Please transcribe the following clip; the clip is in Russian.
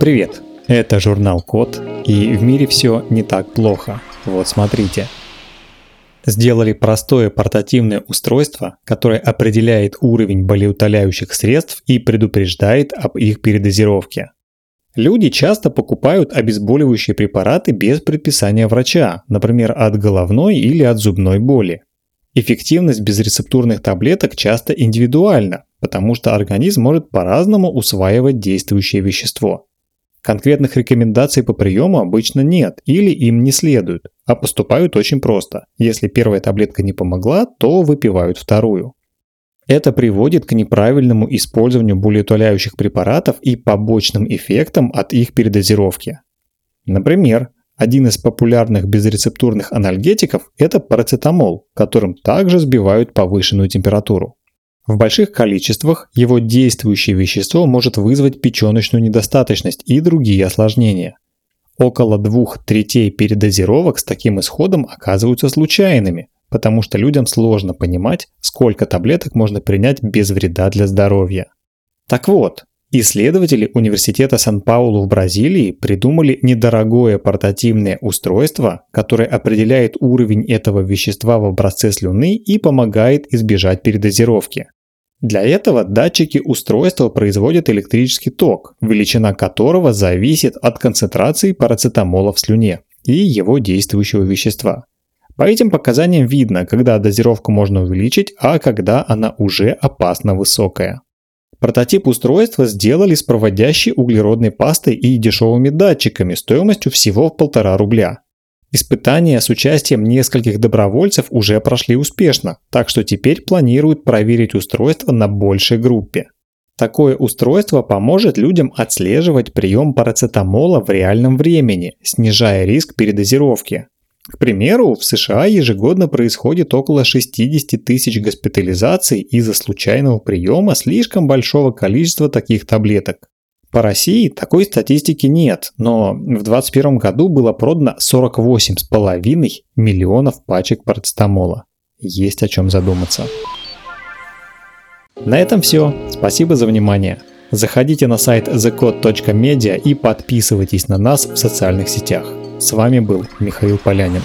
Привет! Это журнал Код, и в мире все не так плохо. Вот смотрите. Сделали простое портативное устройство, которое определяет уровень болеутоляющих средств и предупреждает об их передозировке. Люди часто покупают обезболивающие препараты без предписания врача, например, от головной или от зубной боли. Эффективность безрецептурных таблеток часто индивидуальна, потому что организм может по-разному усваивать действующее вещество. Конкретных рекомендаций по приему обычно нет или им не следуют, а поступают очень просто. Если первая таблетка не помогла, то выпивают вторую. Это приводит к неправильному использованию болеутоляющих препаратов и побочным эффектам от их передозировки. Например, один из популярных безрецептурных анальгетиков – это парацетамол, которым также сбивают повышенную температуру. В больших количествах его действующее вещество может вызвать печеночную недостаточность и другие осложнения. Около двух третей передозировок с таким исходом оказываются случайными, потому что людям сложно понимать, сколько таблеток можно принять без вреда для здоровья. Так вот, исследователи Университета Сан-Паулу в Бразилии придумали недорогое портативное устройство, которое определяет уровень этого вещества в образце слюны и помогает избежать передозировки. Для этого датчики устройства производят электрический ток, величина которого зависит от концентрации парацетамола в слюне и его действующего вещества. По этим показаниям видно, когда дозировку можно увеличить, а когда она уже опасно высокая. Прототип устройства сделали с проводящей углеродной пастой и дешевыми датчиками стоимостью всего в полтора рубля. Испытания с участием нескольких добровольцев уже прошли успешно, так что теперь планируют проверить устройство на большей группе. Такое устройство поможет людям отслеживать прием парацетамола в реальном времени, снижая риск передозировки. К примеру, в США ежегодно происходит около 60 тысяч госпитализаций из-за случайного приема слишком большого количества таких таблеток. По России такой статистики нет, но в 2021 году было продано 48,5 миллионов пачек парацетамола. Есть о чем задуматься. На этом все. Спасибо за внимание. Заходите на сайт thecode.media и подписывайтесь на нас в социальных сетях. С вами был Михаил Полянин.